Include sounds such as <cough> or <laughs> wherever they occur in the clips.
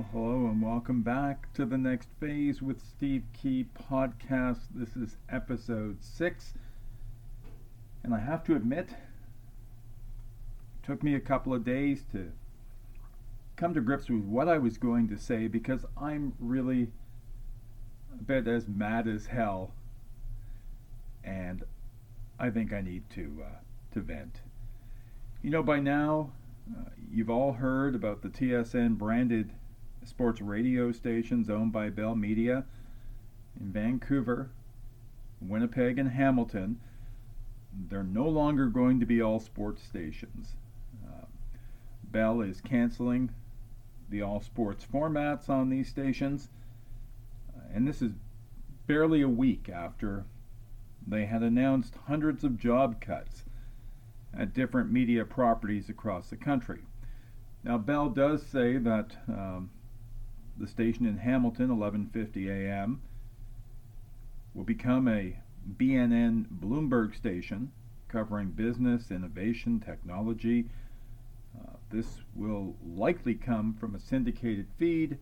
Well, hello and welcome back to the next phase with Steve Kee podcast. This is episode six, and I have to admit, it took me a couple of days to come to grips with what I was going to say because I'm really a bit as mad as hell, and I think I need to uh, to vent. You know, by now, uh, you've all heard about the TSN branded sports radio stations owned by Bell Media in Vancouver, Winnipeg, and Hamilton. They're no longer going to be all sports stations. Uh, Bell is canceling the all sports formats on these stations, uh, and this is barely a week after they had announced hundreds of job cuts at different media properties across the country. Now, Bell does say that um, the station in Hamilton, 11:50 a.m., will become a BNN Bloomberg station covering business, innovation, technology. Uh, this will likely come from a syndicated feed,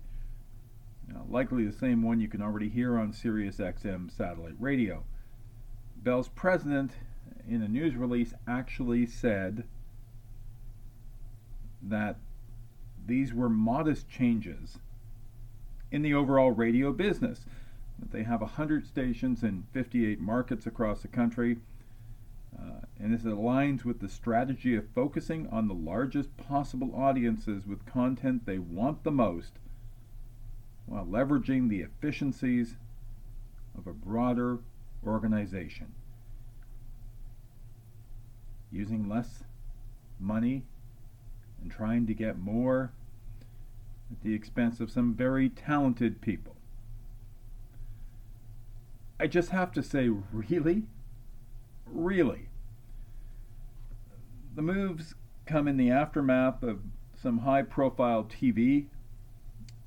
uh, likely the same one you can already hear on Sirius XM satellite radio. Bell's president, in a news release, actually said that these were modest changes in the overall radio business. They have 100 stations in 58 markets across the country. Uh, and this aligns with the strategy of focusing on the largest possible audiences with content they want the most while leveraging the efficiencies of a broader organization. Using less money and trying to get more at the expense of some very talented people. I just have to say, really? Really? The moves come in the aftermath of some high profile TV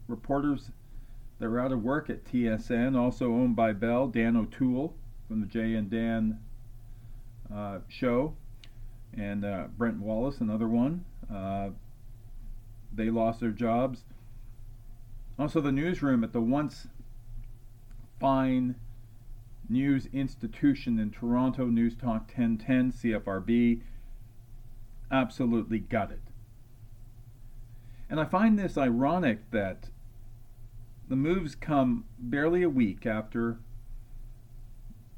reporters that were out of work at TSN, also owned by Bell, Dan O'Toole from the Jay and Dan uh, show, and uh, Brent Wallace, another one. Uh, they lost their jobs. Also, the newsroom at the once fine news institution in Toronto, News Talk 1010, CFRB, absolutely gutted. And I find this ironic that the moves come barely a week after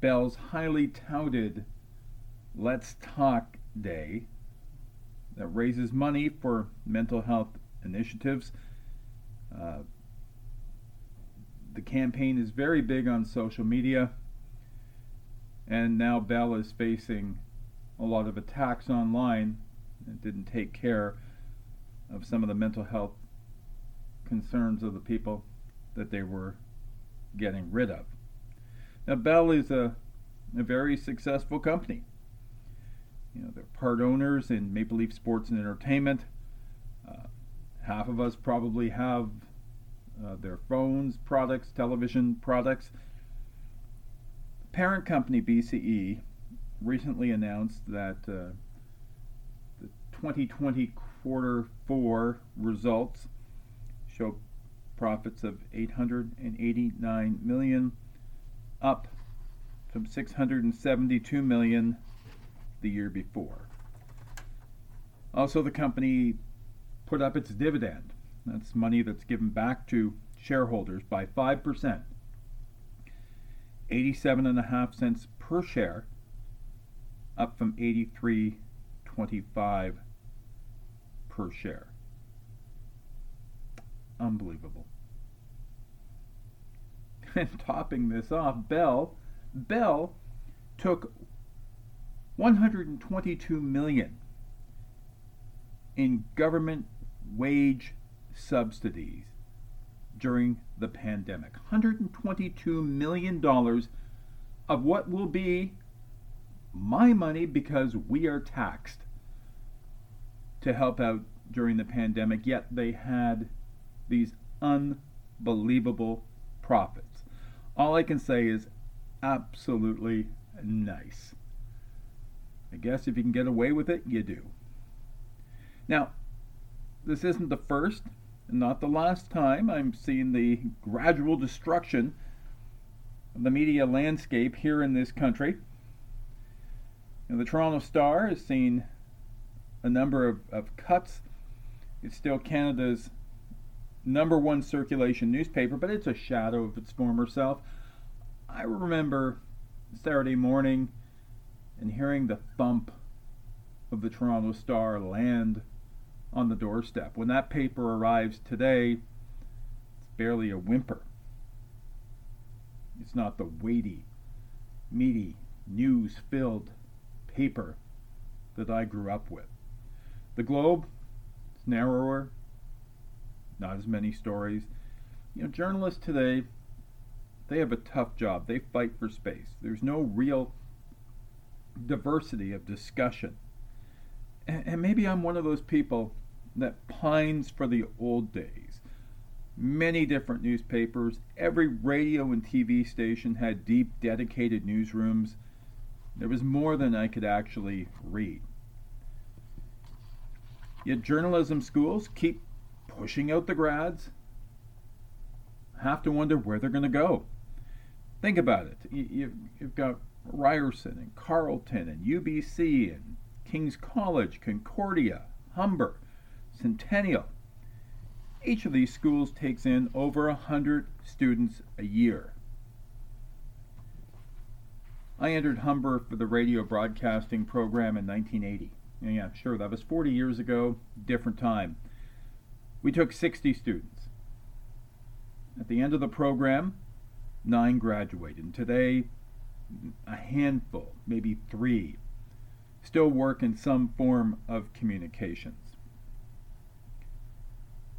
Bell's highly touted Let's Talk Day that raises money for mental health initiatives. Uh, the campaign is very big on social media, and now Bell is facing a lot of attacks online and didn't take care of some of the mental health concerns of the people that they were getting rid of. Now, Bell is a, a very successful company. You know, they're part owners in Maple Leaf Sports and Entertainment. Half of us probably have uh, their phones, products, television products. Parent company BCE recently announced that uh, the 2020 quarter four results show profits of 889 million, up from 672 million the year before. Also, the company put up its dividend that's money that's given back to shareholders by 5%. 87.5 cents per share, up from 83.25 per share. Unbelievable. <laughs> And topping this off, Bell Bell took 122 million in government wage subsidies during the pandemic. $122 million of what will be my money because we are taxed to help out during the pandemic, yet they had these unbelievable profits. All I can say is absolutely nice. I guess if you can get away with it, you do. Now, this isn't the first not the last time I'm seeing the gradual destruction of the media landscape here in this country. The Toronto Star has seen a number of, of cuts. It's still Canada's number one circulation newspaper, but it's a shadow of its former self. I remember Saturday morning and hearing the thump of the Toronto Star land on the doorstep. When that paper arrives today, it's barely a whimper. It's not the weighty, meaty, news filled paper that I grew up with. The Globe is narrower, not as many stories. You know, journalists today, they have a tough job. They fight for space. There's no real diversity of discussion. And, and maybe I'm one of those people that pines for the old days. Many different newspapers, every radio and TV station had deep, dedicated newsrooms. There was more than I could actually read. Yet journalism schools keep pushing out the grads. I Have to wonder where they're going to go. Think about it. You, have got Ryerson and Carleton and UBC and King's College, Concordia, Humber, Centennial. Each of these schools takes in over 100 students a year. I entered Humber for the radio broadcasting program in 1980. Yeah, sure, that was 40 years ago, different time. We took 60 students. At the end of the program, nine graduated. And today, a handful, maybe three, still work in some form of communications.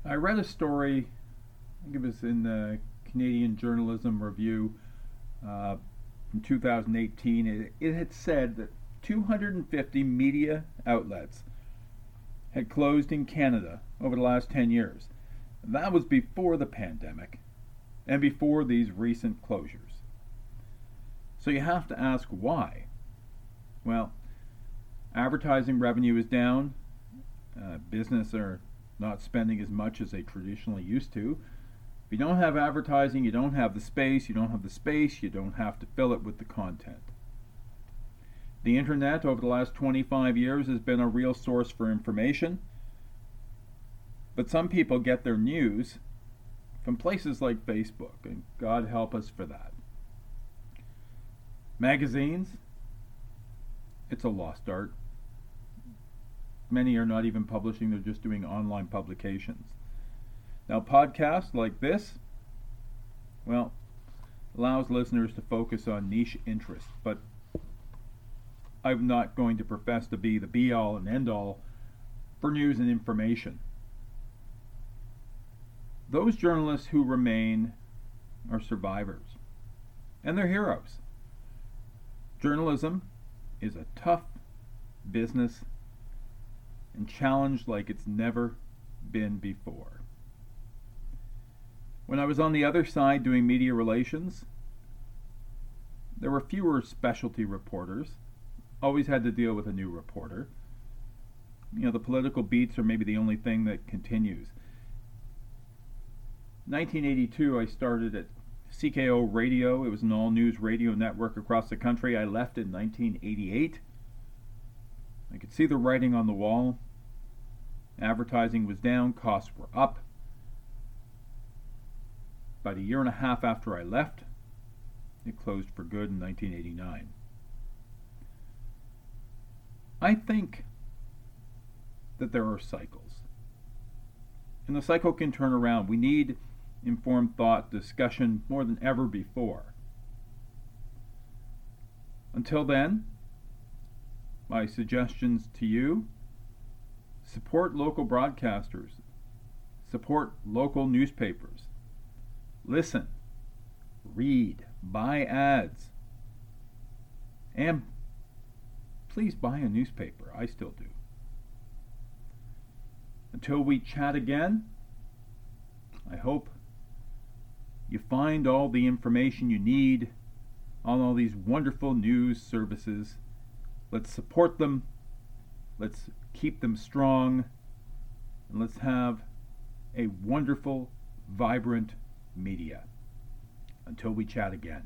I read a story, I think it was in the Canadian Journalism Review uh, from 2018. It, it had said that 250 media outlets had closed in Canada over the last 10 years. That was before the pandemic and before these recent closures. So you have to ask why. Well, advertising revenue is down, uh, business are not spending as much as they traditionally used to. If you don't have advertising, you don't have the space. You don't have the space, you don't have to fill it with the content. The internet over the last 25 years has been a real source for information, but some people get their news from places like Facebook, and God help us for that. Magazines, it's a lost art. Many are not even publishing, they're just doing online publications. Now, podcasts like this, well, allows listeners to focus on niche interests, but I'm not going to profess to be the be all and end all for news and information. Those journalists who remain are survivors, and they're heroes. Journalism is a tough business and challenged like it's never been before. When I was on the other side doing media relations, there were fewer specialty reporters. Always had to deal with a new reporter. You know, the political beats are maybe the only thing that continues. 1982, I started at CKO Radio. It was an all news radio network across the country. I left in 1988. I could see the writing on the wall. Advertising was down, costs were up. About a year and a half after I left, it closed for good in 1989. I think that there are cycles. And the cycle can turn around. We need informed thought, discussion more than ever before. Until then, my suggestions to you support local broadcasters, support local newspapers, listen, read, buy ads, and please buy a newspaper. I still do. Until we chat again, I hope you find all the information you need on all these wonderful news services. Let's support them. Let's keep them strong. And let's have a wonderful, vibrant media. Until we chat again.